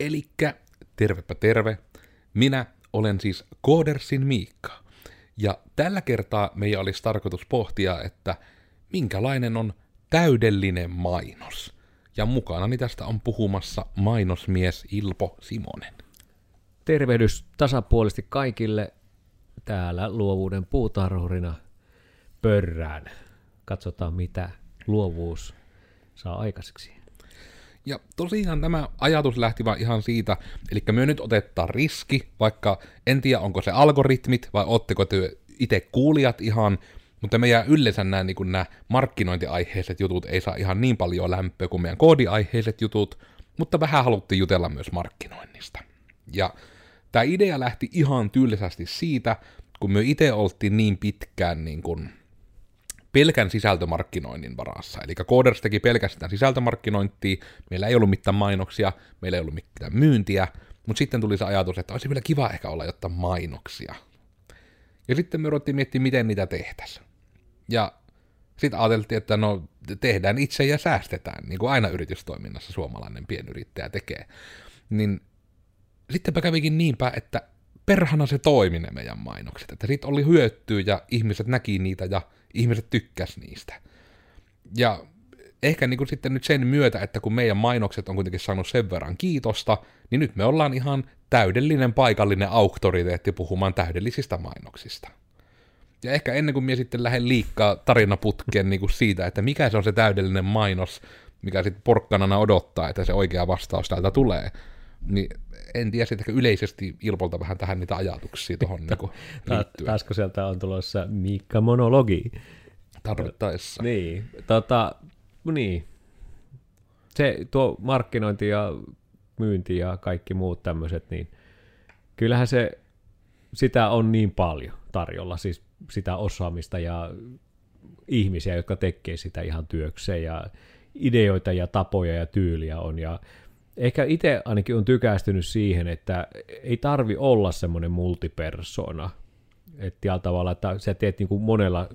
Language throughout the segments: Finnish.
Elikkä, tervepä terve. Minä olen siis Koodersin Miikka. Ja tällä kertaa meidän olisi tarkoitus pohtia, että minkälainen on täydellinen mainos. Ja mukana tästä on puhumassa mainosmies Ilpo Simonen. Tervehdys tasapuolisesti kaikille täällä luovuuden puutarhurina pörrään. Katsotaan, mitä luovuus saa aikaiseksi. Ja tosiaan tämä ajatus lähti vaan ihan siitä, eli me nyt otetaan riski, vaikka en tiedä onko se algoritmit vai ootteko te itse kuulijat ihan, mutta meidän yleensä nämä, niin nämä markkinointiaiheiset jutut ei saa ihan niin paljon lämpöä kuin meidän koodiaiheiset jutut, mutta vähän haluttiin jutella myös markkinoinnista. Ja tämä idea lähti ihan tylsästi siitä, kun me itse oltiin niin pitkään niin kuin pelkän sisältömarkkinoinnin varassa. Eli Coders teki pelkästään sisältömarkkinointia, meillä ei ollut mitään mainoksia, meillä ei ollut mitään myyntiä, mutta sitten tuli se ajatus, että olisi vielä kiva ehkä olla jotta mainoksia. Ja sitten me ruvettiin miettimään, miten niitä tehtäisiin. Ja sitten ajateltiin, että no tehdään itse ja säästetään, niin kuin aina yritystoiminnassa suomalainen pienyrittäjä tekee. Niin sittenpä kävikin niinpä, että perhana se toimi ne meidän mainokset, että siitä oli hyötyä ja ihmiset näki niitä ja ihmiset tykkäs niistä. Ja ehkä niin kuin sitten nyt sen myötä, että kun meidän mainokset on kuitenkin saanut sen verran kiitosta, niin nyt me ollaan ihan täydellinen paikallinen auktoriteetti puhumaan täydellisistä mainoksista. Ja ehkä ennen kuin minä sitten lähden liikkaa tarinaputkeen niin kuin siitä, että mikä se on se täydellinen mainos, mikä sitten porkkanana odottaa, että se oikea vastaus täältä tulee, niin en tiedä sitten yleisesti Ilpolta vähän tähän niitä ajatuksia tuohon niin liittyen. Taasko sieltä on tulossa Miikka Monologi? Tarvittaessa. Niin, tota, niin. Se tuo markkinointi ja myynti ja kaikki muut tämmöiset, niin kyllähän se, sitä on niin paljon tarjolla, siis sitä osaamista ja ihmisiä, jotka tekee sitä ihan työkseen ja ideoita ja tapoja ja tyyliä on ja ehkä itse ainakin on tykästynyt siihen, että ei tarvi olla semmoinen multipersona. Että tavalla, että sä teet niin kuin monella,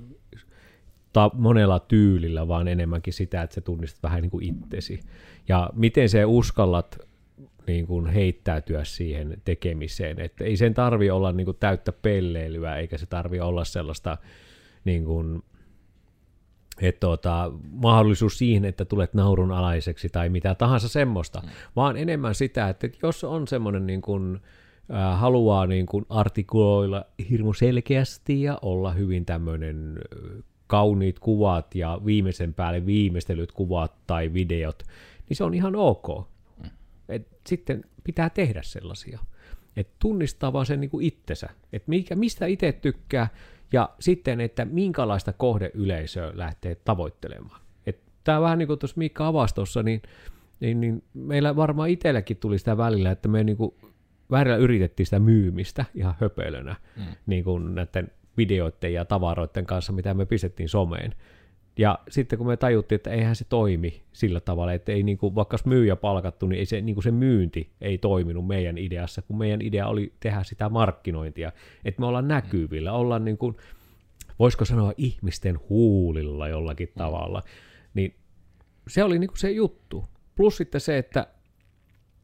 ta, monella tyylillä, vaan enemmänkin sitä, että sä tunnistat vähän niin kuin itsesi. Ja miten se uskallat niin kuin heittäytyä siihen tekemiseen. Että ei sen tarvi olla niin kuin täyttä pelleilyä, eikä se tarvi olla sellaista niin kuin, että tuota, mahdollisuus siihen, että tulet naurunalaiseksi tai mitä tahansa semmoista, mm. vaan enemmän sitä, että jos on semmoinen niin kuin, äh, haluaa niin kuin artikuloilla hirmu selkeästi ja olla hyvin tämmöinen kauniit kuvat ja viimeisen päälle viimeistelyt kuvat tai videot, niin se on ihan ok. Mm. Et sitten pitää tehdä sellaisia. Et tunnistaa vaan sen niin kuin itsensä, että mikä, mistä itse tykkää, ja sitten, että minkälaista kohdeyleisöä lähtee tavoittelemaan. Tämä vähän niin kuin tuossa Miikka avastossa, niin, niin, niin meillä varmaan itselläkin tuli sitä välillä, että me niin kuin välillä yritettiin sitä myymistä ihan höpölönä mm. niin kuin näiden videoiden ja tavaroiden kanssa, mitä me pistettiin someen. Ja sitten kun me tajuttiin, että eihän se toimi sillä tavalla, että ei niin kuin, vaikka myyjä palkattu, niin, ei se, niin kuin se myynti ei toiminut meidän ideassa, kun meidän idea oli tehdä sitä markkinointia, että me ollaan näkyvillä, ollaan niin kuin, voisiko sanoa ihmisten huulilla jollakin mm. tavalla, niin se oli niin kuin se juttu. Plus sitten se, että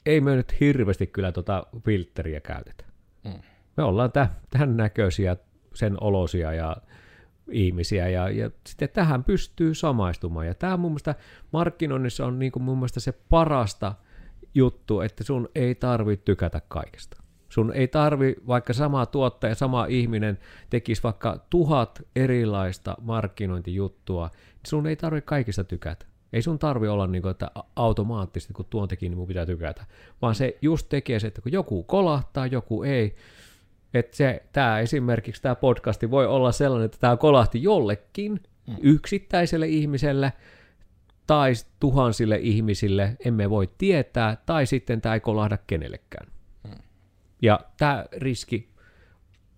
ei me nyt hirveästi kyllä tuota filtteriä käytetä. Mm. Me ollaan tämän näköisiä, sen olosia ja ihmisiä ja, ja sitten tähän pystyy samaistumaan. Ja tämä mun mielestä markkinoinnissa on niin kuin mun mielestä se parasta juttu, että sun ei tarvitse tykätä kaikesta. Sun ei tarvi, vaikka sama tuottaja, sama ihminen tekisi vaikka tuhat erilaista markkinointijuttua, niin sun ei tarvi kaikista tykätä. Ei sun tarvi olla niin kuin, että automaattisesti kun tuon teki, niin mun pitää tykätä. Vaan se just tekee se, että kun joku kolahtaa, joku ei, että se, tämä esimerkiksi tämä podcasti voi olla sellainen, että tämä kolahti jollekin mm. yksittäiselle ihmiselle tai tuhansille ihmisille, emme voi tietää, tai sitten tämä ei kolahda kenellekään. Mm. Ja tämä riski,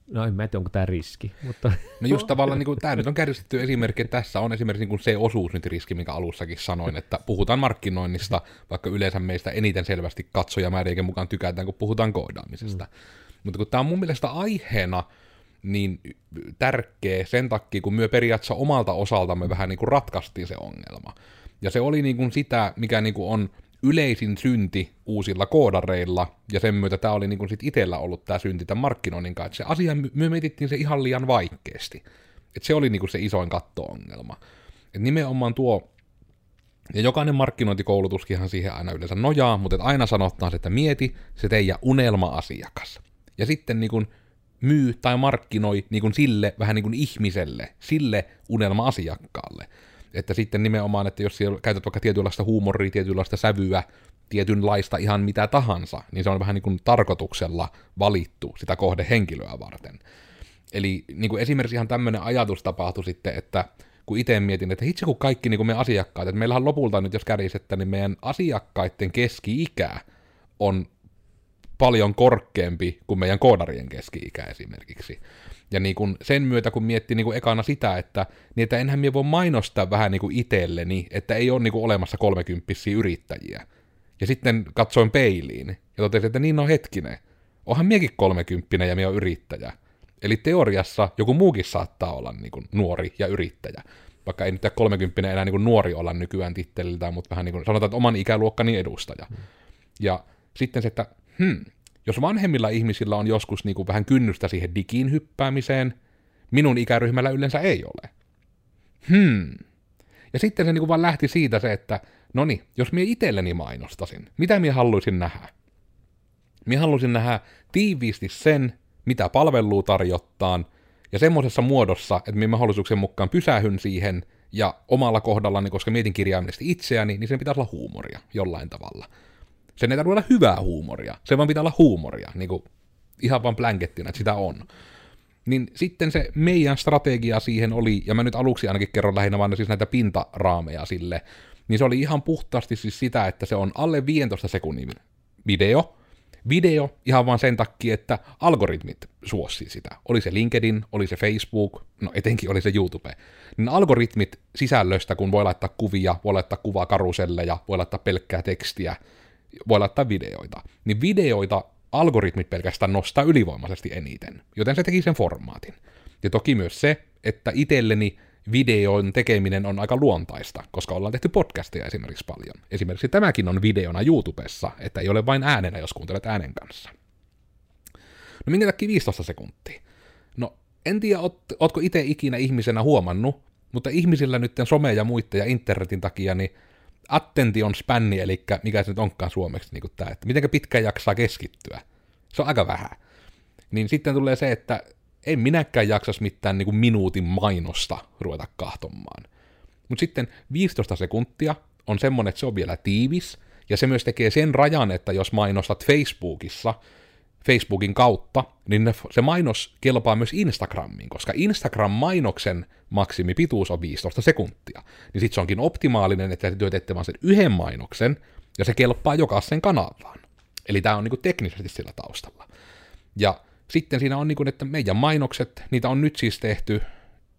no en mä tiedä, onko tämä riski, mutta... No just tavallaan, niin kuin, tämä nyt on kärsitty esimerkki, että tässä on esimerkiksi niin kuin se osuus nyt riski, mikä alussakin sanoin, että puhutaan markkinoinnista, vaikka yleensä meistä eniten selvästi katsojamäärienkin mukaan tykätään, kun puhutaan koodaamisesta. Mm. Mutta kun tämä on mun mielestä aiheena niin tärkeä sen takia, kun me periaatteessa omalta osaltamme vähän niin kuin ratkaistiin se ongelma. Ja se oli niin kuin sitä, mikä niin kuin on yleisin synti uusilla koodareilla, ja sen myötä tämä oli niin kuin sit itsellä ollut tämä synti tämän markkinoinnin kanssa, se asia, me mietittiin se ihan liian vaikeasti. Että se oli niin kuin se isoin katto-ongelma. Että nimenomaan tuo, ja jokainen markkinointikoulutuskinhan siihen aina yleensä nojaa, mutta että aina sanotaan, että mieti se teidän unelma-asiakas. Ja sitten niin kuin myy tai markkinoi niin kuin sille vähän niin kuin ihmiselle, sille unelma-asiakkaalle. Että sitten nimenomaan, että jos siellä käytät vaikka tietynlaista huumoria, tietynlaista sävyä, tietynlaista ihan mitä tahansa, niin se on vähän niin kuin tarkoituksella valittu sitä kohdehenkilöä varten. Eli niin kuin esimerkiksi ihan tämmöinen ajatus tapahtui sitten, että kun itse mietin, että hitsi kun kaikki niin kuin meidän asiakkaat, että meillähän lopulta nyt jos kärisette, niin meidän asiakkaiden keski-ikä on paljon korkeampi kuin meidän koodarien keski-ikä esimerkiksi. Ja niin kuin sen myötä, kun miettii niin kuin ekana sitä, että, niin että enhän minä voi mainostaa vähän niin itselleni, että ei ole niin olemassa kolmekymppisiä yrittäjiä. Ja sitten katsoin peiliin ja totesin, että niin on hetkinen. Onhan miekin kolmekymppinen ja minä on yrittäjä. Eli teoriassa joku muukin saattaa olla niin kuin nuori ja yrittäjä. Vaikka ei nyt 30 enää niin kuin nuori olla nykyään titteliltään, mutta vähän niin kuin sanotaan, että oman ikäluokkani edustaja. Hmm. Ja sitten se, että hmm, jos vanhemmilla ihmisillä on joskus niin kuin vähän kynnystä siihen digiin hyppäämiseen, minun ikäryhmällä yleensä ei ole. Hmm. Ja sitten se niin kuin vaan lähti siitä se, että no niin, jos minä itselleni mainostasin, mitä minä haluaisin nähdä? Minä haluaisin nähdä tiiviisti sen, mitä palvelua tarjottaan, ja semmoisessa muodossa, että minä mahdollisuuksien mukaan pysähyn siihen, ja omalla kohdallani, koska mietin kirjaimellisesti itseäni, niin sen pitäisi olla huumoria jollain tavalla. Sen ei tarvitse olla hyvää huumoria, se vaan pitää olla huumoria, niin kuin ihan vaan blankettina, että sitä on. Niin sitten se meidän strategia siihen oli, ja mä nyt aluksi ainakin kerron lähinnä vaan siis näitä pintaraameja sille, niin se oli ihan puhtaasti siis sitä, että se on alle 15 sekunnin video, video ihan vaan sen takia, että algoritmit suosii sitä. Oli se LinkedIn, oli se Facebook, no etenkin oli se YouTube. Niin algoritmit sisällöstä, kun voi laittaa kuvia, voi laittaa kuvaa karuselleja, voi laittaa pelkkää tekstiä, voi laittaa videoita. Niin videoita algoritmit pelkästään nostaa ylivoimaisesti eniten, joten se teki sen formaatin. Ja toki myös se, että itselleni videon tekeminen on aika luontaista, koska ollaan tehty podcasteja esimerkiksi paljon. Esimerkiksi tämäkin on videona YouTubessa, että ei ole vain äänenä, jos kuuntelet äänen kanssa. No minkä takia 15 sekuntia? No en tiedä, oot, ootko itse ikinä ihmisenä huomannut, mutta ihmisillä nyt some ja muiden ja internetin takia, niin attention spanni, eli mikä se nyt onkaan suomeksi niin tämä, että miten pitkään jaksaa keskittyä. Se on aika vähän. Niin sitten tulee se, että en minäkään jaksas mitään niin kuin minuutin mainosta ruveta kahtomaan. Mutta sitten 15 sekuntia on semmoinen, että se on vielä tiivis, ja se myös tekee sen rajan, että jos mainostat Facebookissa, Facebookin kautta, niin ne, se mainos kelpaa myös Instagramiin, koska Instagram-mainoksen maksimipituus on 15 sekuntia. Niin sitten se onkin optimaalinen, että työtette vaan sen yhden mainoksen, ja se kelpaa jokaisen kanavaan. Eli tämä on niinku teknisesti sillä taustalla. Ja sitten siinä on niin kuin, että meidän mainokset, niitä on nyt siis tehty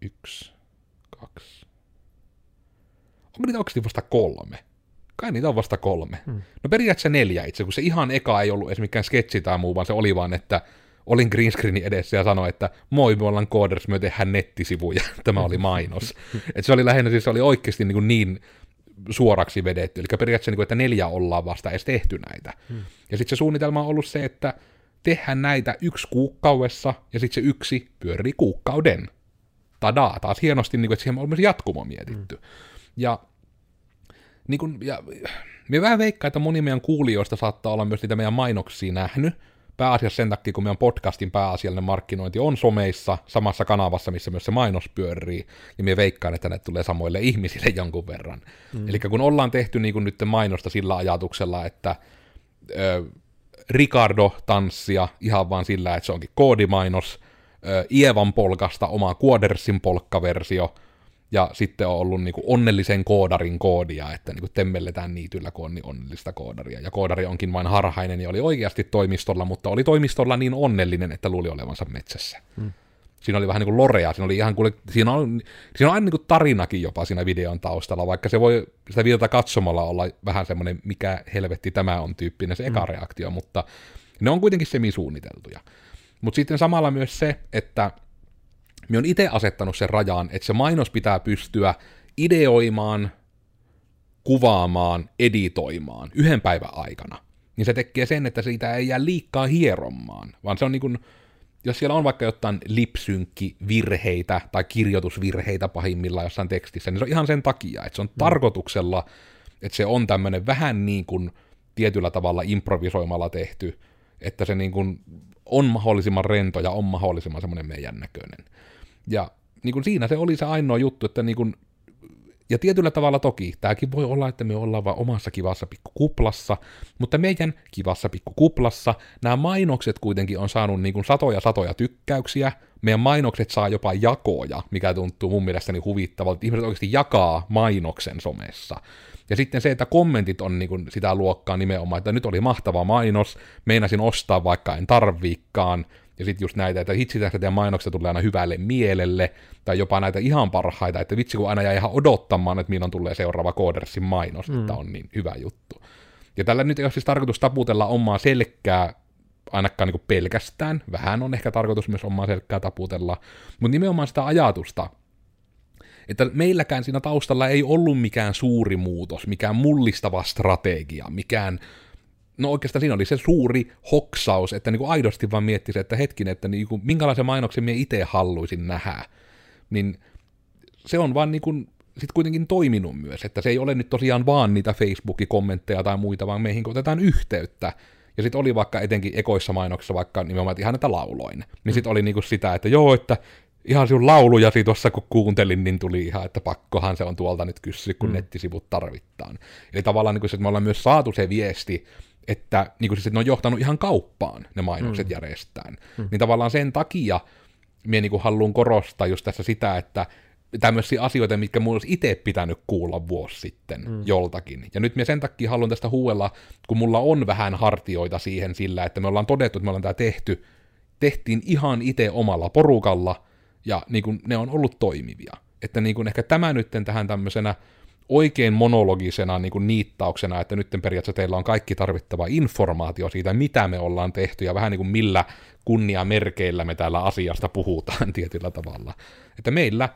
yksi, kaksi. Onko niitä oikeasti vasta kolme? Kai niitä on vasta kolme. Hmm. No periaatteessa neljä itse, kun se ihan eka ei ollut edes mikään sketsi tai muu, vaan se oli vaan, että olin green screenin edessä ja sanoin, että moi, me ollaan Coders, me tehdään nettisivuja. Tämä oli mainos. Et se oli lähinnä, siis se oli oikeasti niin, niin suoraksi vedetty. Eli periaatteessa, niin kuin, että neljä ollaan vasta edes tehty näitä. Hmm. Ja sitten se suunnitelma on ollut se, että tehdään näitä yksi kuukaudessa, ja sitten se yksi pyörii kuukauden. Tadaa, taas hienosti, niin kuin, että siihen on myös jatkumo mietitty. Mm. Ja, niin kuin, ja me vähän veikkaa, että moni meidän kuulijoista saattaa olla myös niitä meidän mainoksia nähnyt, pääasiassa sen takia, kun meidän podcastin pääasiallinen markkinointi on someissa, samassa kanavassa, missä myös se mainos pyörii, ja me veikkaan, että ne tulee samoille ihmisille jonkun verran. Mm. Eli kun ollaan tehty niin kuin nyt mainosta sillä ajatuksella, että ö, Ricardo-tanssia ihan vaan sillä, että se onkin koodimainos, Ievan polkasta oma Quadersin polkkaversio, ja sitten on ollut niin kuin onnellisen koodarin koodia, että niin kuin temmelletään niityllä, kun on niin onnellista koodaria. Ja koodari onkin vain harhainen ja oli oikeasti toimistolla, mutta oli toimistolla niin onnellinen, että luuli olevansa metsässä. Hmm siinä oli vähän niin kuin lorea, siinä oli ihan kuule, siinä on, siinä on aina niin kuin tarinakin jopa siinä videon taustalla, vaikka se voi sitä videota katsomalla olla vähän semmoinen, mikä helvetti tämä on tyyppinen se eka mm. reaktio, mutta ne on kuitenkin semisuunniteltuja. Mutta sitten samalla myös se, että me on itse asettanut sen rajaan, että se mainos pitää pystyä ideoimaan kuvaamaan, editoimaan yhden päivän aikana, niin se tekee sen, että siitä ei jää liikaa hierommaan, vaan se on niin kuin, jos siellä on vaikka jotain lipsynkkivirheitä tai kirjoitusvirheitä pahimmillaan jossain tekstissä, niin se on ihan sen takia, että se on mm. tarkoituksella, että se on tämmöinen vähän niin kuin tietyllä tavalla improvisoimalla tehty, että se niin kuin on mahdollisimman rento ja on mahdollisimman semmoinen meidän näköinen. Ja niin kuin siinä se oli se ainoa juttu, että niin kuin ja tietyllä tavalla toki, tämäkin voi olla, että me ollaan vaan omassa kivassa pikkukuplassa, mutta meidän kivassa pikkukuplassa nämä mainokset kuitenkin on saanut niin kuin satoja satoja tykkäyksiä, meidän mainokset saa jopa jakoja, mikä tuntuu mun mielestäni huvittavalta, että ihmiset oikeasti jakaa mainoksen somessa. Ja sitten se, että kommentit on niin kuin sitä luokkaa nimenomaan, että nyt oli mahtava mainos, meinasin ostaa vaikka en tarviikkaan, ja sitten just näitä, että hitsi tästä teidän mainokset tulee aina hyvälle mielelle, tai jopa näitä ihan parhaita, että vitsi kun aina jää ihan odottamaan, että milloin tulee seuraava Koodersin mainos, mm. että on niin hyvä juttu. Ja tällä nyt ei ole siis tarkoitus taputella omaa selkkää ainakaan niin pelkästään, vähän on ehkä tarkoitus myös omaa selkkää taputella, mutta nimenomaan sitä ajatusta, että meilläkään siinä taustalla ei ollut mikään suuri muutos, mikään mullistava strategia, mikään no oikeastaan siinä oli se suuri hoksaus, että niin kuin aidosti vaan miettisi, että hetkin, että niin kuin, minkälaisen mainoksen minä itse haluaisin nähdä. Niin se on vaan niin kuin, sit kuitenkin toiminut myös, että se ei ole nyt tosiaan vaan niitä Facebookin kommentteja tai muita, vaan meihin otetaan yhteyttä. Ja sitten oli vaikka etenkin ekoissa mainoksissa vaikka nimenomaan ihan näitä lauloin. Niin mm. sitten oli niinku sitä, että joo, että ihan sinun laulujasi tuossa kun kuuntelin, niin tuli ihan, että pakkohan se on tuolta nyt kysyä, kun mm. nettisivut tarvittaan. Eli tavallaan niin kuin se, että me ollaan myös saatu se viesti, että, niin kuin siis, että ne on johtanut ihan kauppaan ne mainokset mm. järjestään. Mm. Niin tavallaan sen takia minä niin haluan korostaa just tässä sitä, että tämmöisiä asioita, mitkä mulla olisi itse pitänyt kuulla vuosi sitten mm. joltakin. Ja nyt minä sen takia haluan tästä huuella, kun mulla on vähän hartioita siihen sillä, että me ollaan todettu, että me ollaan tämä tehty, tehtiin ihan itse omalla porukalla, ja niin kuin, ne on ollut toimivia. Että niin kuin ehkä tämä nyt tähän tämmöisenä oikein monologisena niin kuin niittauksena, että nyt periaatteessa teillä on kaikki tarvittava informaatio siitä, mitä me ollaan tehty ja vähän niin kuin millä kunniamerkeillä me täällä asiasta puhutaan tietyllä tavalla. Että meillä,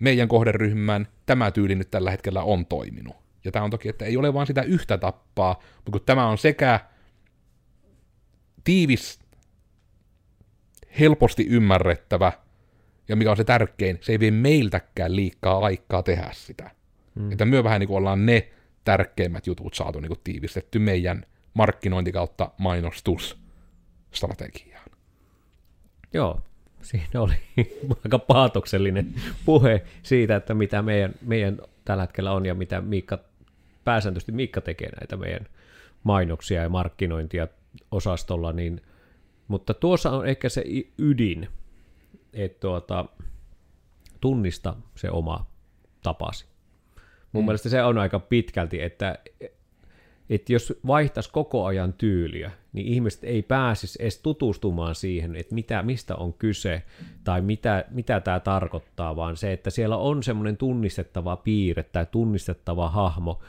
meidän kohderyhmän, tämä tyyli nyt tällä hetkellä on toiminut. Ja tämä on toki, että ei ole vaan sitä yhtä tappaa, mutta kun tämä on sekä tiivis, helposti ymmärrettävä, ja mikä on se tärkein, se ei vie meiltäkään liikaa aikaa tehdä sitä. Mm. Että me vähän niin kuin ollaan ne tärkeimmät jutut saatu niin kuin tiivistetty meidän markkinointi kautta mainostusstrategiaan. Joo, siinä oli aika paatoksellinen puhe siitä, että mitä meidän, meidän tällä hetkellä on ja mitä Miikka, pääsääntöisesti Miikka tekee näitä meidän mainoksia ja markkinointia osastolla, niin, mutta tuossa on ehkä se ydin, että tuota, tunnista se oma tapasi. Mun mm. mielestä se on aika pitkälti, että, että jos vaihtaisi koko ajan tyyliä, niin ihmiset ei pääsisi edes tutustumaan siihen, että mitä, mistä on kyse tai mitä, mitä tämä tarkoittaa, vaan se, että siellä on semmoinen tunnistettava piirre tai tunnistettava hahmo.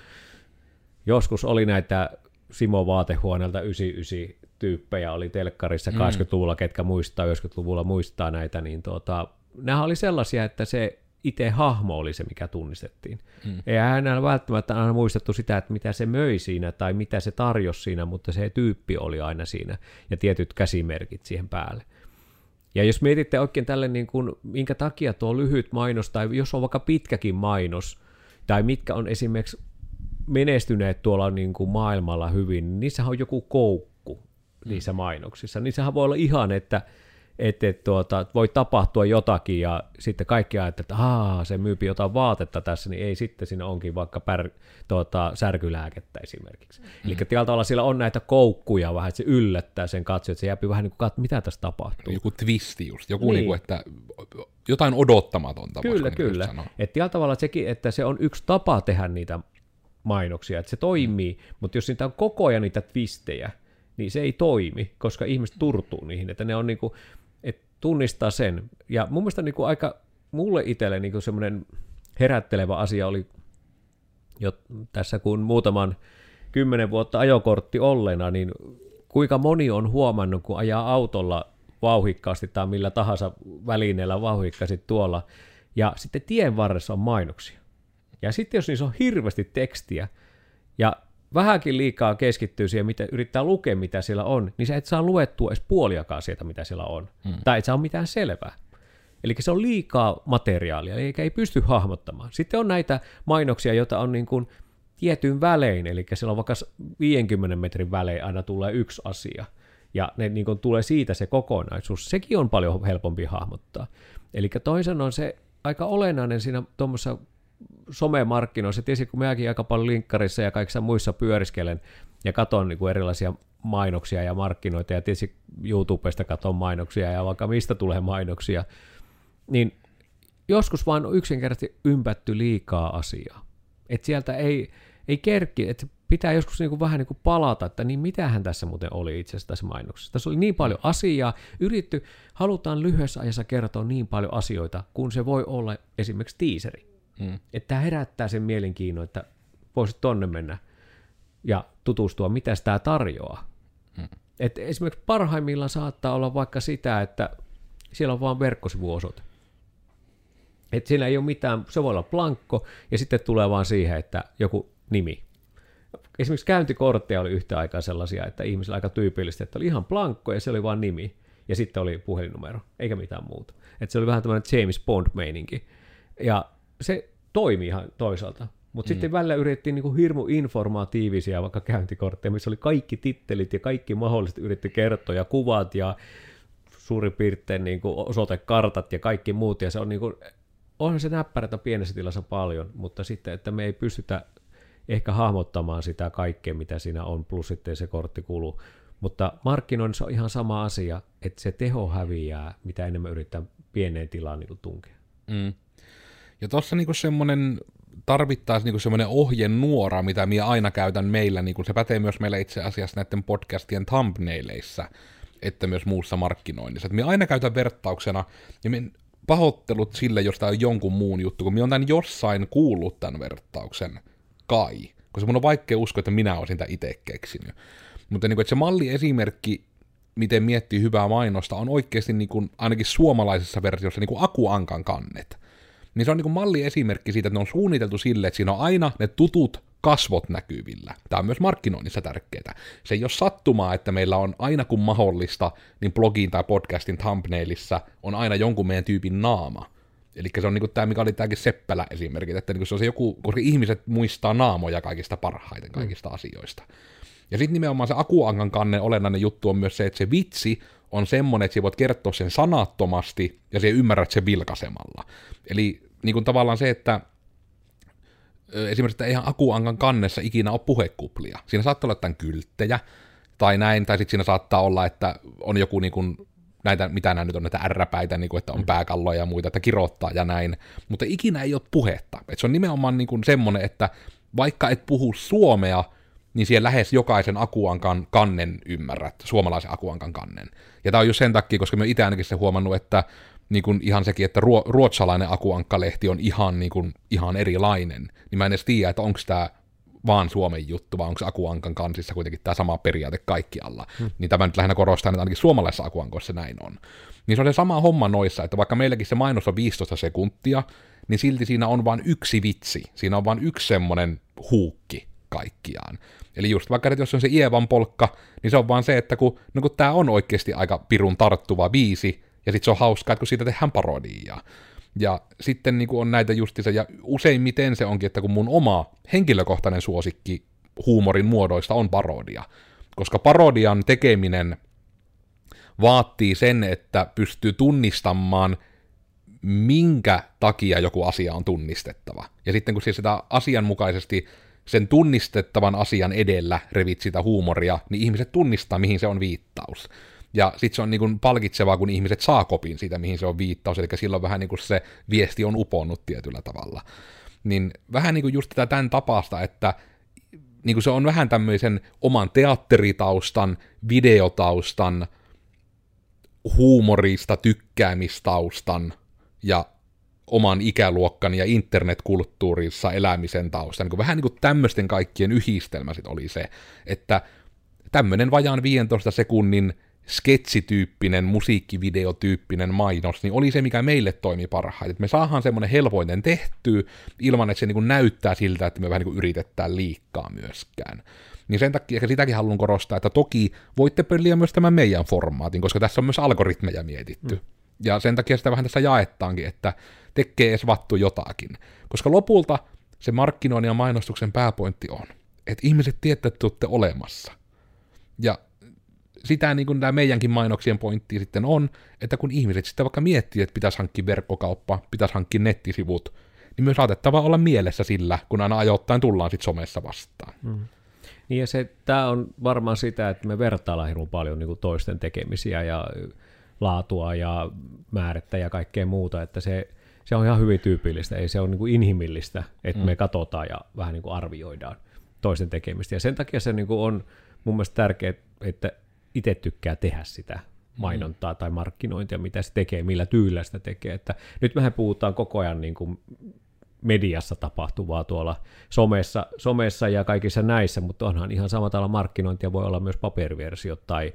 Joskus oli näitä Simo Vaatehuoneelta 99 tyyppejä oli telkkarissa mm. 80-luvulla, ketkä muistaa, 90-luvulla muistaa näitä, niin tuota, nämä oli sellaisia, että se itse hahmo oli se, mikä tunnistettiin. Mm. Ei hänellä välttämättä aina muistettu sitä, että mitä se möi siinä tai mitä se tarjosi siinä, mutta se tyyppi oli aina siinä ja tietyt käsimerkit siihen päälle. Ja jos mietitte oikein tälle, niin kuin, minkä takia tuo lyhyt mainos, tai jos on vaikka pitkäkin mainos, tai mitkä on esimerkiksi menestyneet tuolla niin kuin maailmalla hyvin, niin niissähän on joku koukku niissä mainoksissa. Niissähän voi olla ihan, että että et, tuota, voi tapahtua jotakin ja sitten kaikki ajattelee, että Aa, se myypi jotain vaatetta tässä, niin ei sitten siinä onkin vaikka pär, tuota, särkylääkettä esimerkiksi. Mm. Eli tällä tavalla siellä on näitä koukkuja vähän, että se yllättää sen katsoja, että se jääpi vähän niin kuin katsoa, mitä tässä tapahtuu. Joku twisti just, joku niin. Niin kuin, että jotain odottamatonta. Kyllä, kyllä. Että tällä tavalla sekin, että se on yksi tapa tehdä niitä mainoksia, että se toimii, mm. mutta jos niitä on koko ajan niitä twistejä, niin se ei toimi, koska ihmiset turtuu niihin, että ne on niin kuin, tunnistaa sen. Ja mun mielestä niin kuin aika mulle itselle niin semmoinen herättelevä asia oli jo tässä kun muutaman kymmenen vuotta ajokortti ollena, niin kuinka moni on huomannut, kun ajaa autolla vauhikkaasti tai millä tahansa välineellä vauhikkaasti tuolla, ja sitten tien varressa on mainoksia. Ja sitten jos niissä on hirveästi tekstiä, ja vähänkin liikaa keskittyy siihen, mitä yrittää lukea, mitä siellä on, niin sä et saa luettua edes puoliakaan sieltä, mitä siellä on. Hmm. Tai et saa mitään selvää. Eli se on liikaa materiaalia, eikä ei pysty hahmottamaan. Sitten on näitä mainoksia, joita on niin kuin tietyn välein, eli siellä on vaikka 50 metrin välein aina tulee yksi asia, ja ne niin kuin tulee siitä se kokonaisuus. Sekin on paljon helpompi hahmottaa. Eli toisen on se aika olennainen siinä tuommoisessa somemarkkinoissa. Tietysti kun minäkin aika paljon linkkarissa ja kaikissa muissa pyöriskelen ja katon niin kuin erilaisia mainoksia ja markkinoita ja tietysti YouTubesta katon mainoksia ja vaikka mistä tulee mainoksia, niin joskus vaan on yksinkertaisesti ympätty liikaa asiaa. Et sieltä ei, ei kerki, että pitää joskus niin kuin vähän niin kuin palata, että niin mitähän tässä muuten oli itse asiassa tässä mainoksessa. Tässä oli niin paljon asiaa, yritetty, halutaan lyhyessä ajassa kertoa niin paljon asioita, kun se voi olla esimerkiksi tiiseri. Mm. Että tämä herättää sen mielenkiinnon, että voisit tonne mennä ja tutustua, mitä tämä tarjoaa. Mm. Et esimerkiksi parhaimmillaan saattaa olla vaikka sitä, että siellä on vain verkkosivuosot. Että siinä ei ole mitään, se voi olla plankko, ja sitten tulee vaan siihen, että joku nimi. Esimerkiksi käyntikortteja oli yhtä aikaa sellaisia, että ihmisillä aika tyypillistä, että oli ihan plankko, ja se oli vain nimi, ja sitten oli puhelinnumero, eikä mitään muuta. Että se oli vähän tämmöinen James Bond-meininki. Ja se toimi ihan toisaalta. Mutta mm. sitten välillä yritettiin niinku hirmu informatiivisia vaikka käyntikortteja, missä oli kaikki tittelit ja kaikki mahdolliset yritti kertoa ja kuvat ja suurin piirtein niinku osoitekartat ja kaikki muut. Ja se on niinku, onhan se näppärätä pienessä tilassa paljon, mutta sitten, että me ei pystytä ehkä hahmottamaan sitä kaikkea, mitä siinä on, plus sitten se korttikulu. Mutta markkinoinnissa on ihan sama asia, että se teho häviää, mitä enemmän yrittää pieneen tilaan niin tunkea. Mm. Ja tuossa niinku semmoinen tarvittaisiin niinku semmoinen ohjenuora, mitä minä aina käytän meillä, niinku se pätee myös meillä itse asiassa näiden podcastien thumbnaileissa, että myös muussa markkinoinnissa. Minä aina käytän vertauksena, ja minä pahoittelut sille, jos tämä on jonkun muun juttu, kun minä olen tämän jossain kuullut tämän vertauksen, kai. Koska mun on vaikea uskoa, että minä olisin tämän itse keksinyt. Mutta niin kuin, että se malliesimerkki, miten miettii hyvää mainosta, on oikeasti niin ainakin suomalaisessa versiossa niin kuin akuankan kannet niin se on niin malliesimerkki siitä, että ne on suunniteltu sille, että siinä on aina ne tutut kasvot näkyvillä. Tämä on myös markkinoinnissa tärkeää. Se ei ole sattumaa, että meillä on aina kun mahdollista, niin blogin tai podcastin thumbnailissa on aina jonkun meidän tyypin naama. Eli se on niin tämä, mikä oli tämäkin Seppälä esimerkki, että niin se on se joku, koska ihmiset muistaa naamoja kaikista parhaiten kaikista mm. asioista. Ja sitten nimenomaan se Akuangan kannen olennainen juttu on myös se, että se vitsi on semmoinen, että sä voit kertoa sen sanattomasti ja se ymmärrät sen vilkaisemalla. Eli niin kuin tavallaan se, että esimerkiksi että eihän Akuangan kannessa ikinä ole puhekuplia. Siinä saattaa olla jotain kylttejä tai näin, tai sitten siinä saattaa olla, että on joku niin kuin, näitä, mitä nämä nyt on, näitä ärräpäitä, niin kuin, että on mm. pääkalloja ja muita, että kirottaa ja näin, mutta ikinä ei ole puhetta. Et se on nimenomaan niin kuin semmoinen, että vaikka et puhu suomea, niin siellä lähes jokaisen akuankan kannen ymmärrät, suomalaisen akuankan kannen. Ja tämä on just sen takia, koska me itse ainakin se huomannut, että niin kuin ihan sekin, että ruo, ruotsalainen akuankkalehti on ihan, niin kuin, ihan erilainen, niin mä en edes tiedä, että onko tämä vaan Suomen juttu, vai onko Akuankan kansissa kuitenkin tämä sama periaate kaikkialla. Hmm. Niin tämä nyt lähinnä korostaa, että ainakin suomalaisessa Akuankoissa näin on. Niin se on se sama homma noissa, että vaikka meilläkin se mainos on 15 sekuntia, niin silti siinä on vain yksi vitsi. Siinä on vain yksi semmoinen huukki kaikkiaan. Eli just vaikka, että jos on se Ievan polkka, niin se on vaan se, että kun, no kun tämä on oikeasti aika pirun tarttuva biisi, ja sitten se on hauskaa, että kun siitä tehdään parodiaa. Ja sitten niin on näitä justiinsa, ja useimmiten se onkin, että kun mun oma henkilökohtainen suosikki huumorin muodoista on parodia. Koska parodian tekeminen vaatii sen, että pystyy tunnistamaan, minkä takia joku asia on tunnistettava. Ja sitten kun siis sitä asianmukaisesti sen tunnistettavan asian edellä revit sitä huumoria, niin ihmiset tunnistaa, mihin se on viittaus. Ja sitten se on niin palkitsevaa, kun ihmiset saa kopin siitä, mihin se on viittaus, eli silloin vähän niin kuin se viesti on uponnut tietyllä tavalla. Niin vähän niin kuin just tätä tämän tapasta, että niin kuin se on vähän tämmöisen oman teatteritaustan, videotaustan, huumorista tykkäämistaustan ja oman ikäluokkan ja internetkulttuurissa elämisen taustan. Niin vähän niin kuin tämmöisten kaikkien yhdistelmä sit oli se, että tämmöinen vajaan 15 sekunnin sketsityyppinen, musiikkivideotyyppinen mainos, niin oli se, mikä meille toimi parhaiten. Me saadaan semmoinen helpoinen tehtyä, ilman että se niin kuin näyttää siltä, että me vähän niin kuin yritetään liikkaa myöskään. Niin sen takia ehkä sitäkin haluan korostaa, että toki voitte peliä myös tämän meidän formaatin, koska tässä on myös algoritmeja mietitty. Mm. Ja sen takia sitä vähän tässä jaettaankin, että tekee edes vattu jotakin. Koska lopulta se markkinoinnin ja mainostuksen pääpointti on, että ihmiset tietää, että olette olemassa. Ja sitä niin kuin tämä meidänkin mainoksien pointti sitten on, että kun ihmiset sitten vaikka miettii, että pitäisi hankkia verkkokauppa, pitäisi hankkia nettisivut, niin myös saatettava olla mielessä sillä, kun aina ajoittain tullaan sitten somessa vastaan. Mm. Niin ja se, tämä on varmaan sitä, että me vertaillaan hirveän paljon niin kuin toisten tekemisiä ja laatua ja määrettä ja kaikkea muuta, että se, se on ihan hyvin tyypillistä, ei se ole niin kuin inhimillistä, että mm. me katsotaan ja vähän niin kuin arvioidaan toisten tekemistä. Ja sen takia se niin kuin on mun mielestä tärkeää, että itse tykkää tehdä sitä mainontaa mm. tai markkinointia, mitä se tekee, millä tyylillä sitä tekee. Että nyt mehän puhutaan koko ajan niin kuin mediassa tapahtuvaa tuolla somessa, somessa ja kaikissa näissä, mutta onhan ihan samalla tavalla markkinointia voi olla myös paperiversiot tai,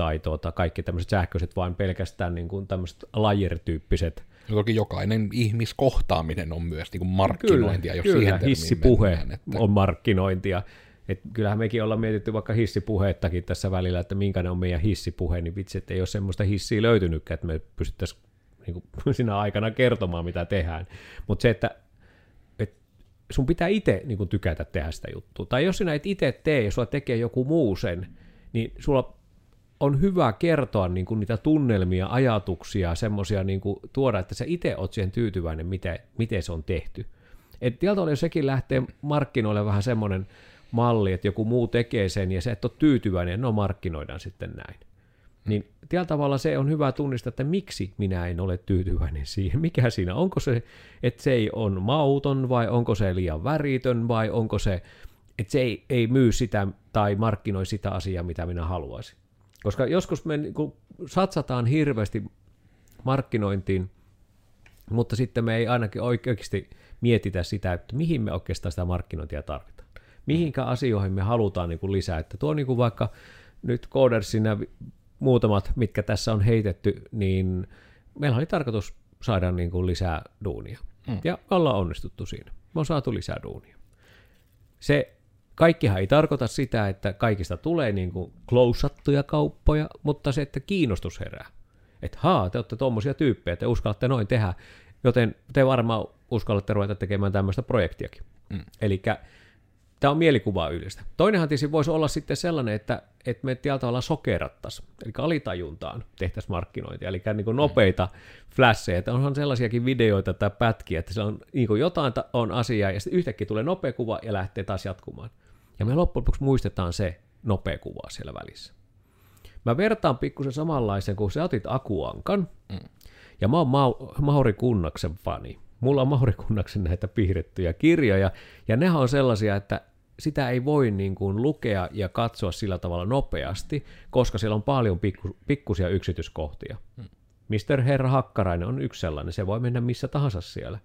tai tuota, kaikki tämmöiset sähköiset, vain pelkästään niin kuin tämmöiset lajer-tyyppiset. No toki jokainen ihmiskohtaaminen on myös niin kuin markkinointia, kyllä, jos kyllä, siihen hissipuhe mennään, että... on markkinointia. Et kyllähän mekin ollaan mietitty vaikka hissipuheettakin tässä välillä, että minkälainen on meidän hissipuhe, niin vitsi, että ei ole semmoista hissiä löytynytkään, että me pystyttäisiin niin kuin, siinä aikana kertomaan, mitä tehdään. Mutta se, että sun pitää itse niin tykätä tehdä sitä juttua. Tai jos sinä et itse tee ja sulla tekee joku muu sen, niin sulla on hyvä kertoa niin kuin niitä tunnelmia, ajatuksia, semmoisia niin tuoda, että sä itse oot siihen tyytyväinen, miten, miten se on tehty. Et jos sekin lähtee markkinoille vähän semmoinen malli, että joku muu tekee sen ja sä et ole tyytyväinen, no markkinoidaan sitten näin. Niin tällä tavalla se on hyvä tunnistaa, että miksi minä en ole tyytyväinen siihen. Mikä siinä, onko se, että se ei on mauton vai onko se liian väritön vai onko se, että se ei, ei myy sitä tai markkinoi sitä asiaa, mitä minä haluaisin. Koska joskus me niin satsataan hirveästi markkinointiin, mutta sitten me ei ainakin oikeasti mietitä sitä, että mihin me oikeastaan sitä markkinointia tarvitaan. Mihinkä asioihin me halutaan niin kuin lisää. Että tuo niin kuin vaikka nyt Codersin muutamat, mitkä tässä on heitetty, niin meillä oli tarkoitus saada niin kuin lisää duunia. Mm. Ja ollaan onnistuttu siinä. Me on saatu lisää duunia. Se kaikkihan ei tarkoita sitä, että kaikista tulee niin kuin klousattuja kauppoja, mutta se, että kiinnostus herää. Että haa, te olette tuommoisia tyyppejä, te uskallatte noin tehdä, joten te varmaan uskallatte ruveta tekemään tämmöistä projektiakin. Mm. Eli Tämä on mielikuvaa ylistä. Toinenhan tietysti voisi olla sitten sellainen, että, että me tällä tavalla sokerattaisiin, eli alitajuntaan tehtäisiin markkinointia, eli niin kuin nopeita flasheja, että onhan sellaisiakin videoita tai pätkiä, että se on niin kuin jotain on asiaa, ja sitten yhtäkkiä tulee nopea kuva ja lähtee taas jatkumaan. Ja me loppujen lopuksi muistetaan se nopea kuva siellä välissä. Mä vertaan pikkusen samanlaisen, kun sä otit Akuankan, mm. ja mä oon Mauri Kunnaksen fani. Mulla on Mauri Kunnaksen näitä piirrettyjä kirjoja, ja ne on sellaisia, että sitä ei voi niin kuin lukea ja katsoa sillä tavalla nopeasti, koska siellä on paljon pikku, pikkusia yksityiskohtia. Hmm. Mr. Herra Hakkarainen on yksi sellainen, se voi mennä missä tahansa siellä.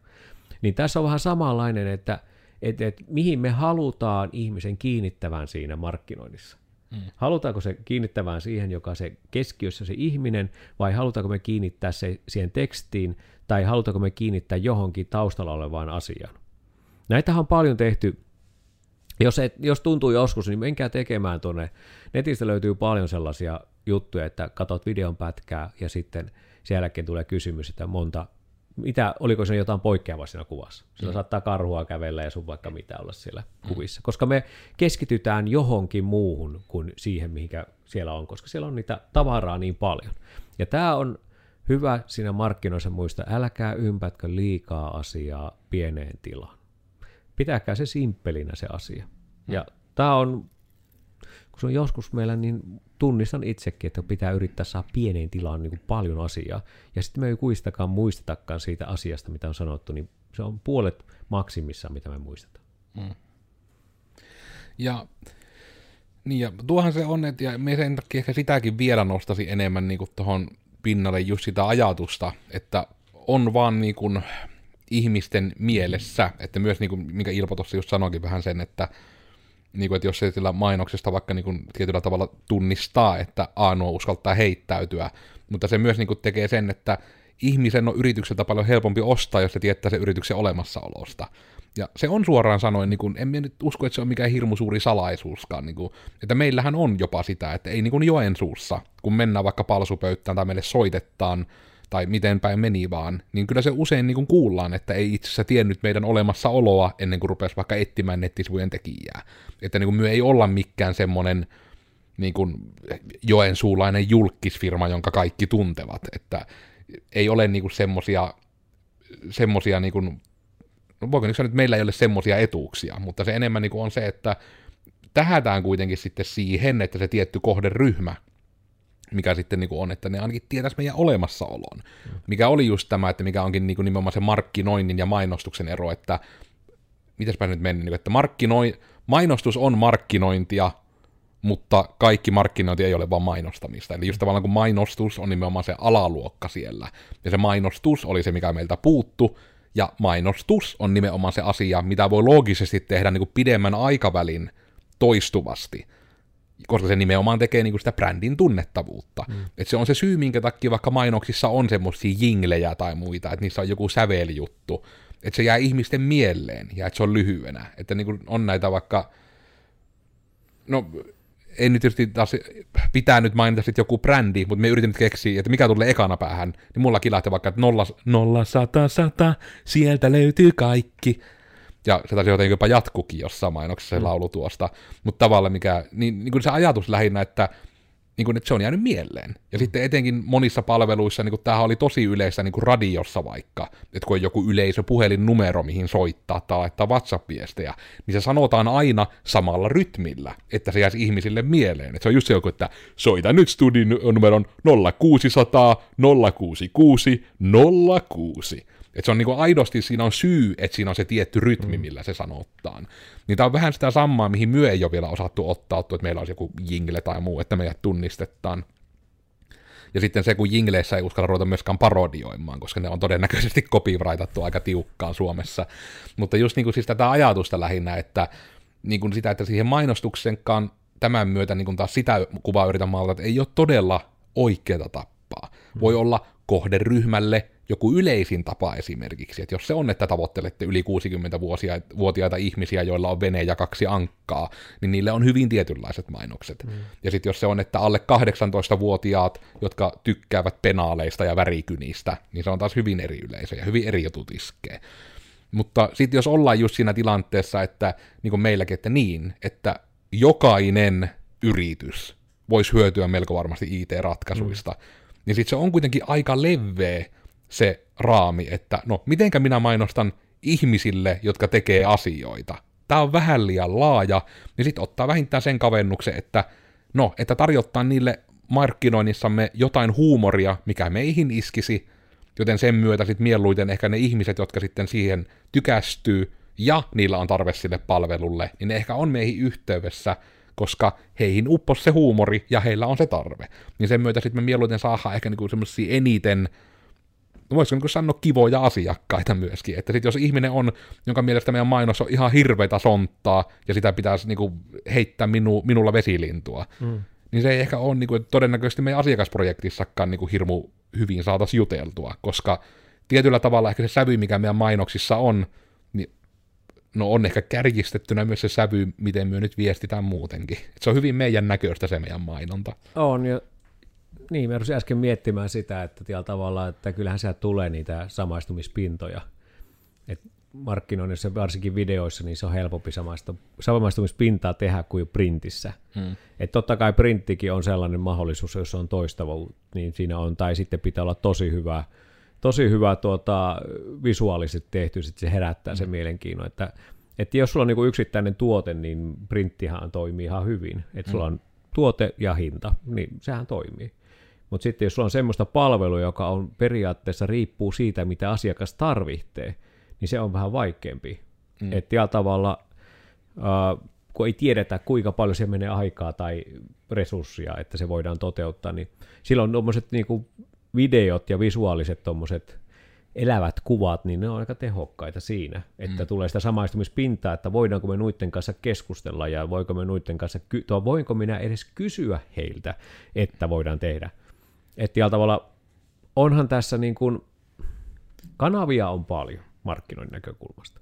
Niin tässä on vähän samanlainen, että et, et, mihin me halutaan ihmisen kiinnittävän siinä markkinoinnissa. Hmm. Halutaanko se kiinnittävään siihen, joka se keskiössä se ihminen, vai halutaanko me kiinnittää se siihen tekstiin, tai halutaanko me kiinnittää johonkin taustalla olevaan asiaan. Näitähän on paljon tehty jos, et, jos tuntuu joskus, niin menkää tekemään tuonne. Netistä löytyy paljon sellaisia juttuja, että katot videon pätkää ja sitten sen jälkeen tulee kysymys, että monta, mitä, oliko se jotain poikkeavaa siinä kuvassa. Sillä mm. saattaa karhua kävellä ja sun vaikka mitä olla siellä mm. kuvissa. Koska me keskitytään johonkin muuhun kuin siihen, mihinkä siellä on, koska siellä on niitä tavaraa niin paljon. Ja tämä on hyvä siinä markkinoissa muista, älkää ympätkö liikaa asiaa pieneen tilaan pitäkää se simppelinä se asia. Hmm. Ja tämä on, kun se on joskus meillä, niin tunnistan itsekin, että pitää yrittää saada pieneen tilaan niin kuin paljon asiaa. Ja sitten me ei kuistakaan muistetakaan siitä asiasta, mitä on sanottu, niin se on puolet maksimissa, mitä me muistetaan. Hmm. Ja, niin ja tuohan se on, että ja me sen takia ehkä sitäkin vielä nostasi enemmän niin tuohon pinnalle just sitä ajatusta, että on vaan niin kuin, ihmisten mielessä, että myös niin kuin, minkä Ilpo tuossa just sanoikin vähän sen, että niin kuin, että jos se sillä mainoksesta vaikka niin kuin, tietyllä tavalla tunnistaa, että Aano uskaltaa heittäytyä, mutta se myös niin kuin, tekee sen, että ihmisen on yritykseltä paljon helpompi ostaa, jos se tietää sen yrityksen olemassaolosta. Ja se on suoraan sanoen, niin kuin, en minä nyt usko, että se on mikään hirmu suuri salaisuuskaan, niin kuin, että meillähän on jopa sitä, että ei niin kuin Joensuussa, kun mennään vaikka palsupöyttään tai meille soitetaan, tai miten päin meni vaan, niin kyllä se usein niin kuin kuullaan, että ei itse asiassa tiennyt meidän olemassaoloa ennen kuin rupesi vaikka etsimään nettisivujen tekijää. Että niin kuin me ei olla mikään semmoinen niin kuin joensuulainen julkisfirma, jonka kaikki tuntevat, että ei ole niin kuin semmosia, niin kuin, no voiko nyt sanoa, että meillä ei ole semmosia etuuksia, mutta se enemmän niin kuin on se, että tähätään kuitenkin sitten siihen, että se tietty kohderyhmä mikä sitten niin kuin on, että ne ainakin tietäisi meidän olemassaolon. Mikä oli just tämä, että mikä onkin niin kuin nimenomaan se markkinoinnin ja mainostuksen ero, että mitäspä nyt meni, niin että markkinoi, mainostus on markkinointia, mutta kaikki markkinointi ei ole vain mainostamista. Eli just tavallaan kun mainostus on nimenomaan se alaluokka siellä, ja se mainostus oli se, mikä meiltä puuttu, ja mainostus on nimenomaan se asia, mitä voi loogisesti tehdä niin kuin pidemmän aikavälin toistuvasti koska se nimenomaan tekee niinku sitä brändin tunnettavuutta. Mm. Et se on se syy, minkä takia vaikka mainoksissa on semmoisia jinglejä tai muita, että niissä on joku sävelijuttu, että se jää ihmisten mieleen ja että se on lyhyenä. Että niinku on näitä vaikka, no en nyt tietysti taas pitää nyt mainita sitten joku brändi, mutta me yritin nyt keksiä, että mikä tulee ekana päähän, niin mullakin lähtee vaikka, että nolla, nolla, sata, sata, sieltä löytyy kaikki. Ja se taisi jotenkin jopa jatkukin jossain mainoksessa se mm. laulu tuosta. Mutta tavallaan mikä, niin, niin kuin se ajatus lähinnä, että, niin kuin, että se on jäänyt mieleen. Ja sitten etenkin monissa palveluissa, niin kuin tämähän oli tosi yleistä niin kuin radiossa vaikka, että kun on joku yleisöpuhelinnumero, mihin soittaa tai laittaa WhatsApp-viestejä, niin se sanotaan aina samalla rytmillä, että se jäisi ihmisille mieleen. Että se on just se joku, että soita nyt studin numeron 0600 066 06. Että se on niinku aidosti, siinä on syy, että siinä on se tietty rytmi, mm. millä se sanotaan. Niin tämä on vähän sitä samaa, mihin myö ei ole vielä osattu ottaa, että meillä olisi joku jingle tai muu, että meidät tunnistetaan. Ja sitten se, kun jingleissä ei uskalla ruveta myöskään parodioimaan, koska ne on todennäköisesti copyrightattu aika tiukkaan Suomessa. Mutta just niin kuin siis tätä ajatusta lähinnä, että niin kuin sitä, että siihen mainostuksenkaan tämän myötä niin kuin taas sitä kuvaa yritän maalata, että ei ole todella oikeata tappaa. Voi mm. olla kohderyhmälle joku yleisin tapa esimerkiksi, että jos se on, että tavoittelette yli 60-vuotiaita ihmisiä, joilla on vene ja kaksi ankkaa, niin niille on hyvin tietynlaiset mainokset. Mm. Ja sitten jos se on, että alle 18-vuotiaat, jotka tykkäävät penaaleista ja värikynistä, niin se on taas hyvin eri yleisö ja hyvin eri jutut iskee. Mutta sitten jos ollaan just siinä tilanteessa, että niin kuin meilläkin, että niin, että jokainen yritys voisi hyötyä melko varmasti IT-ratkaisuista, mm. niin sitten se on kuitenkin aika leveä se raami, että no, mitenkä minä mainostan ihmisille, jotka tekee asioita. Tämä on vähän liian laaja, niin sitten ottaa vähintään sen kavennuksen, että no, että tarjottaa niille markkinoinnissamme jotain huumoria, mikä meihin iskisi, joten sen myötä sitten mieluiten ehkä ne ihmiset, jotka sitten siihen tykästyy, ja niillä on tarve sille palvelulle, niin ne ehkä on meihin yhteydessä, koska heihin uppos se huumori, ja heillä on se tarve. Niin sen myötä sitten me mieluiten saadaan ehkä niinku semmoisia eniten voisiko niin sanoa kivoja asiakkaita myöskin, että sit jos ihminen on, jonka mielestä meidän mainos on ihan hirveitä sonttaa, ja sitä pitäisi niin kuin, heittää minu, minulla vesilintua, mm. niin se ei ehkä ole niin kuin, todennäköisesti meidän asiakasprojektissakaan niin kuin, hirmu hyvin saataisiin juteltua, koska tietyllä tavalla ehkä se sävy, mikä meidän mainoksissa on, niin no on ehkä kärjistettynä myös se sävy, miten me nyt viestitään muutenkin. Et se on hyvin meidän näköistä se meidän mainonta. On, ja niin, mä äsken miettimään sitä, että tällä tavalla, että kyllähän sieltä tulee niitä samaistumispintoja. Et markkinoinnissa, varsinkin videoissa, niin se on helpompi samaistumispintaa tehdä kuin printissä. Hmm. Et totta kai printtikin on sellainen mahdollisuus, jos on toistava, niin siinä on, tai sitten pitää olla tosi hyvä, tosi hyvä tuota, visuaalisesti tehty, sitten se herättää hmm. sen mielenkiinnon, että että jos sulla on niin yksittäinen tuote, niin printtihan toimii ihan hyvin. Että sulla hmm. on tuote ja hinta, niin sehän toimii. Mutta sitten jos sulla on semmoista palvelua, joka on periaatteessa riippuu siitä, mitä asiakas tarvitsee, niin se on vähän vaikeampi. Mm. Että tavalla, äh, kun ei tiedetä, kuinka paljon se menee aikaa tai resursseja, että se voidaan toteuttaa, niin silloin tuommoiset niinku videot ja visuaaliset tuommoiset elävät kuvat, niin ne on aika tehokkaita siinä, että mm. tulee sitä samaistumispintaa, että voidaanko me nuitten kanssa keskustella ja voiko me nuitten kanssa, ky- tuo, voinko minä edes kysyä heiltä, että voidaan tehdä. Että tavalla onhan tässä niin kuin, kanavia on paljon markkinoinnin näkökulmasta,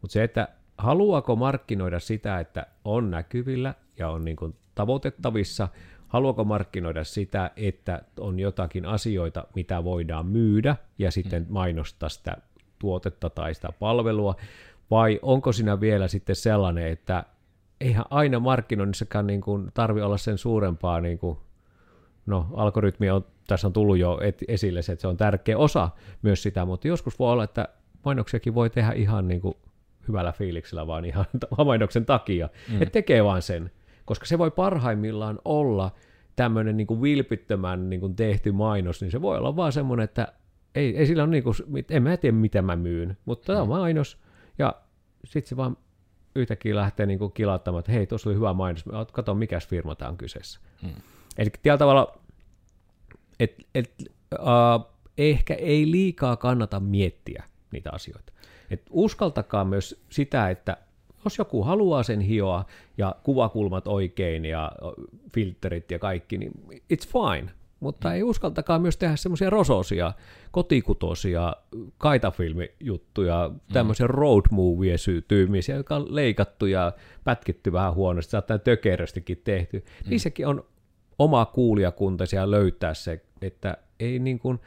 mutta se, että haluaako markkinoida sitä, että on näkyvillä ja on niin kuin tavoitettavissa, haluaako markkinoida sitä, että on jotakin asioita, mitä voidaan myydä ja sitten mm. mainostaa sitä tuotetta tai sitä palvelua, vai onko siinä vielä sitten sellainen, että eihän aina markkinoinnissakaan niin kuin tarvi olla sen suurempaa, niin kuin, no algoritmi on, tässä on tullut jo esille se, että se on tärkeä osa myös sitä, mutta joskus voi olla, että mainoksiakin voi tehdä ihan niin kuin hyvällä fiiliksellä, vaan ihan mainoksen takia, mm. että tekee vaan sen koska se voi parhaimmillaan olla tämmöinen niin kuin vilpittömän niin kuin tehty mainos, niin se voi olla vaan semmoinen, että ei, ei sillä ole niin kuin, en mä tiedä mitä mä myyn, mutta tämä on mm. mainos, ja sitten se vaan yhtäkkiä lähtee niin kuin kilauttamaan, että hei, tuossa oli hyvä mainos, katso mikä firma tämä on kyseessä. Hmm. Eli tällä tavalla, että et, uh, ehkä ei liikaa kannata miettiä niitä asioita. Et uskaltakaa myös sitä, että jos joku haluaa sen hioa ja kuvakulmat oikein ja filterit ja kaikki, niin it's fine. Mutta mm. ei uskaltakaa myös tehdä semmoisia rososia, kotikutosia, kaitafilmijuttuja, tämmöisiä mm. road movie tyymisiä, jotka on leikattu ja pätkitty vähän huonosti, saattaa tökeröstikin tehty. Mm. Niissäkin on oma kuulijakunta siellä löytää se, että ei niin kuin,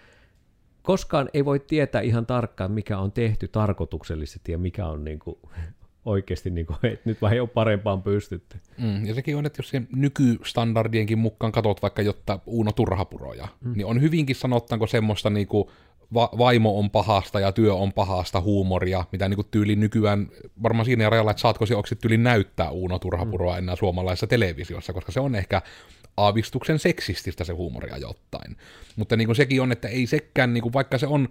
koskaan ei voi tietää ihan tarkkaan, mikä on tehty tarkoituksellisesti ja mikä on niin kuin oikeasti, niin kuin, että nyt vähän jo parempaan pystytty. Mm, ja sekin on, että jos se nykystandardienkin mukaan katot vaikka jotta Uuno Turhapuroja, mm. niin on hyvinkin sanottaanko semmoista niin kuin, va- vaimo on pahasta ja työ on pahasta huumoria, mitä niin kuin tyyli nykyään, varmaan siinä rajalla, että saatko se tyyli näyttää Uuno Turhapuroa mm. enää suomalaisessa televisiossa, koska se on ehkä aavistuksen seksististä se huumoria jotain. Mutta niin kuin sekin on, että ei sekään, niin kuin, vaikka se on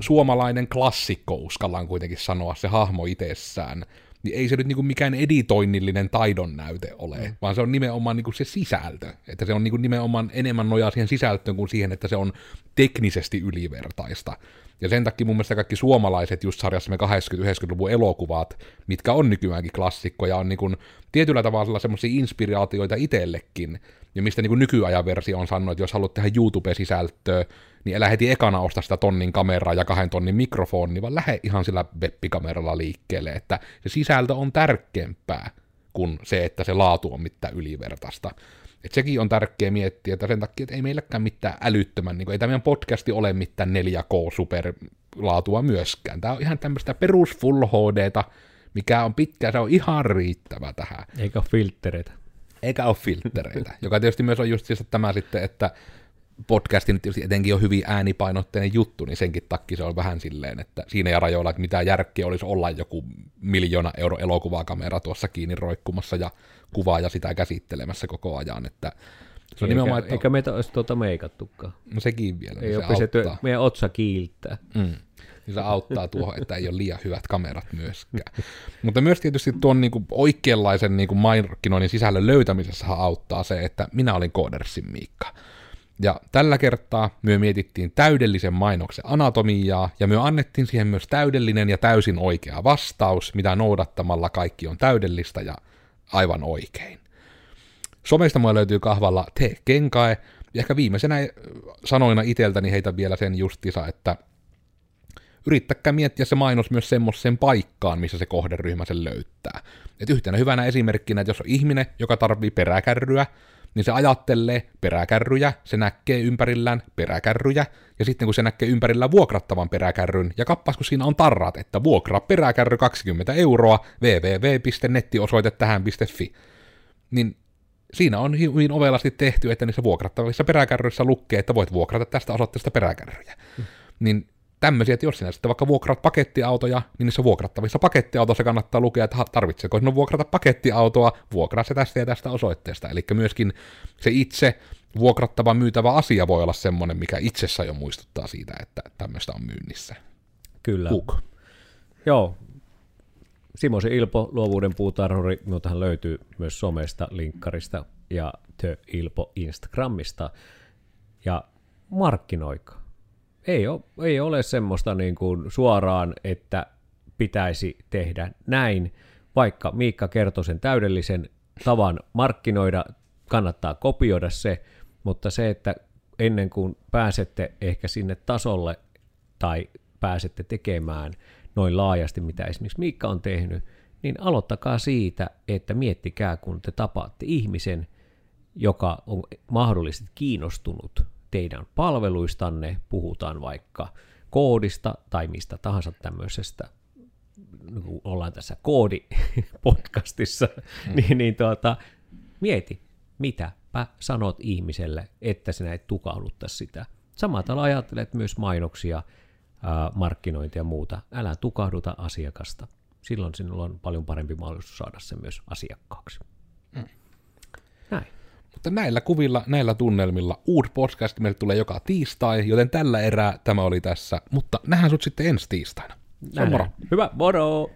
suomalainen klassikko, uskallaan kuitenkin sanoa, se hahmo itsessään, niin ei se nyt niinku mikään editoinnillinen taidon näyte ole, mm. vaan se on nimenomaan niinku se sisältö. Että se on niinku nimenomaan enemmän nojaa siihen sisältöön kuin siihen, että se on teknisesti ylivertaista. Ja sen takia mun mielestä kaikki suomalaiset just sarjassa me 80-90-luvun elokuvat, mitkä on nykyäänkin klassikkoja, on niinku tietyllä tavalla semmoisia inspiraatioita itsellekin, ja mistä niin nykyajan versio on sanonut, että jos haluat tehdä YouTube-sisältöä, niin älä heti ekana osta sitä tonnin kameraa ja kahden tonnin mikrofoni, vaan lähde ihan sillä webbikameralla liikkeelle, että se sisältö on tärkeämpää kuin se, että se laatu on mitään ylivertaista. Et sekin on tärkeää miettiä, että sen takia, että ei meilläkään mitään älyttömän, niin kuin, ei tämä meidän podcasti ole mitään 4K-superlaatua myöskään. Tämä on ihan tämmöistä perus Full HDta, mikä on pitkä, se on ihan riittävä tähän. Eikä ole filtreitä. Eikä ole filtreitä, joka tietysti myös on just siis tämä sitten, että podcastin tietysti etenkin on hyvin äänipainotteinen juttu, niin senkin takia se on vähän silleen, että siinä ja rajoilla, että mitä järkeä olisi olla joku miljoona euro elokuvakamera tuossa kiinni roikkumassa ja kuvaa ja sitä käsittelemässä koko ajan, että se on eikä, nimenomaan, että... Eikä meitä olisi tuota meikattukaan. No sekin vielä. Ei niin se auttaa. meidän otsa kiiltää. Mm. Se auttaa tuohon, että ei ole liian hyvät kamerat myöskään. Mutta myös tietysti tuon niin kuin oikeanlaisen niin kuin markkinoinnin sisällön löytämisessä auttaa se, että minä olin Koodersin Miikka. Ja tällä kertaa me mietittiin täydellisen mainoksen anatomiaa, ja me annettiin siihen myös täydellinen ja täysin oikea vastaus, mitä noudattamalla kaikki on täydellistä ja aivan oikein. Somesta mulle löytyy kahvalla Te Kenkae, ja ehkä viimeisenä sanoina iteltäni heitä vielä sen justisa, että yrittäkää miettiä se mainos myös semmoiseen paikkaan, missä se kohderyhmä sen löytää. Et yhtenä hyvänä esimerkkinä, että jos on ihminen, joka tarvii peräkärryä, niin se ajattelee peräkärryjä, se näkee ympärillään peräkärryjä, ja sitten kun se näkee ympärillä vuokrattavan peräkärryn, ja kappas kun siinä on tarrat, että vuokraa peräkärry 20 euroa, www.nettiosoite tähän.fi, niin siinä on hyvin ovelasti tehty, että niissä vuokrattavissa peräkärryissä lukee, että voit vuokrata tästä osoitteesta peräkärryjä. Hmm. Niin tämmöisiä, että jos sinä sitten vaikka vuokraat pakettiautoja, niin niissä vuokrattavissa pakettiautoissa kannattaa lukea, että tarvitseeko sinun vuokrata pakettiautoa, vuokraa se tästä ja tästä osoitteesta. Eli myöskin se itse vuokrattava myytävä asia voi olla semmoinen, mikä itsessä jo muistuttaa siitä, että tämmöistä on myynnissä. Kyllä. Hook. Joo. Simosen Ilpo, luovuuden puutarhuri, minultahan löytyy myös somesta, linkkarista ja The Ilpo Instagramista. Ja markkinoika ei ole, ei ole semmoista niin kuin suoraan, että pitäisi tehdä näin, vaikka Miikka kertoi sen täydellisen tavan markkinoida, kannattaa kopioida se, mutta se, että ennen kuin pääsette ehkä sinne tasolle tai pääsette tekemään noin laajasti, mitä esimerkiksi Miikka on tehnyt, niin aloittakaa siitä, että miettikää, kun te tapaatte ihmisen, joka on mahdollisesti kiinnostunut teidän palveluistanne, puhutaan vaikka koodista tai mistä tahansa tämmöisestä, niin kun ollaan tässä koodipodcastissa, hmm. niin, niin tuota, mieti, mitäpä sanot ihmiselle, että sinä et tukahduttaisi sitä. Samalla tavalla ajattelet myös mainoksia, markkinointia ja muuta. Älä tukahduta asiakasta. Silloin sinulla on paljon parempi mahdollisuus saada se myös asiakkaaksi. Mm. Näin. Mutta näillä kuvilla, näillä tunnelmilla uusi podcast meille tulee joka tiistai, joten tällä erää tämä oli tässä. Mutta nähdään sut sitten ensi tiistaina. Näin. Moro. Hyvä, moro!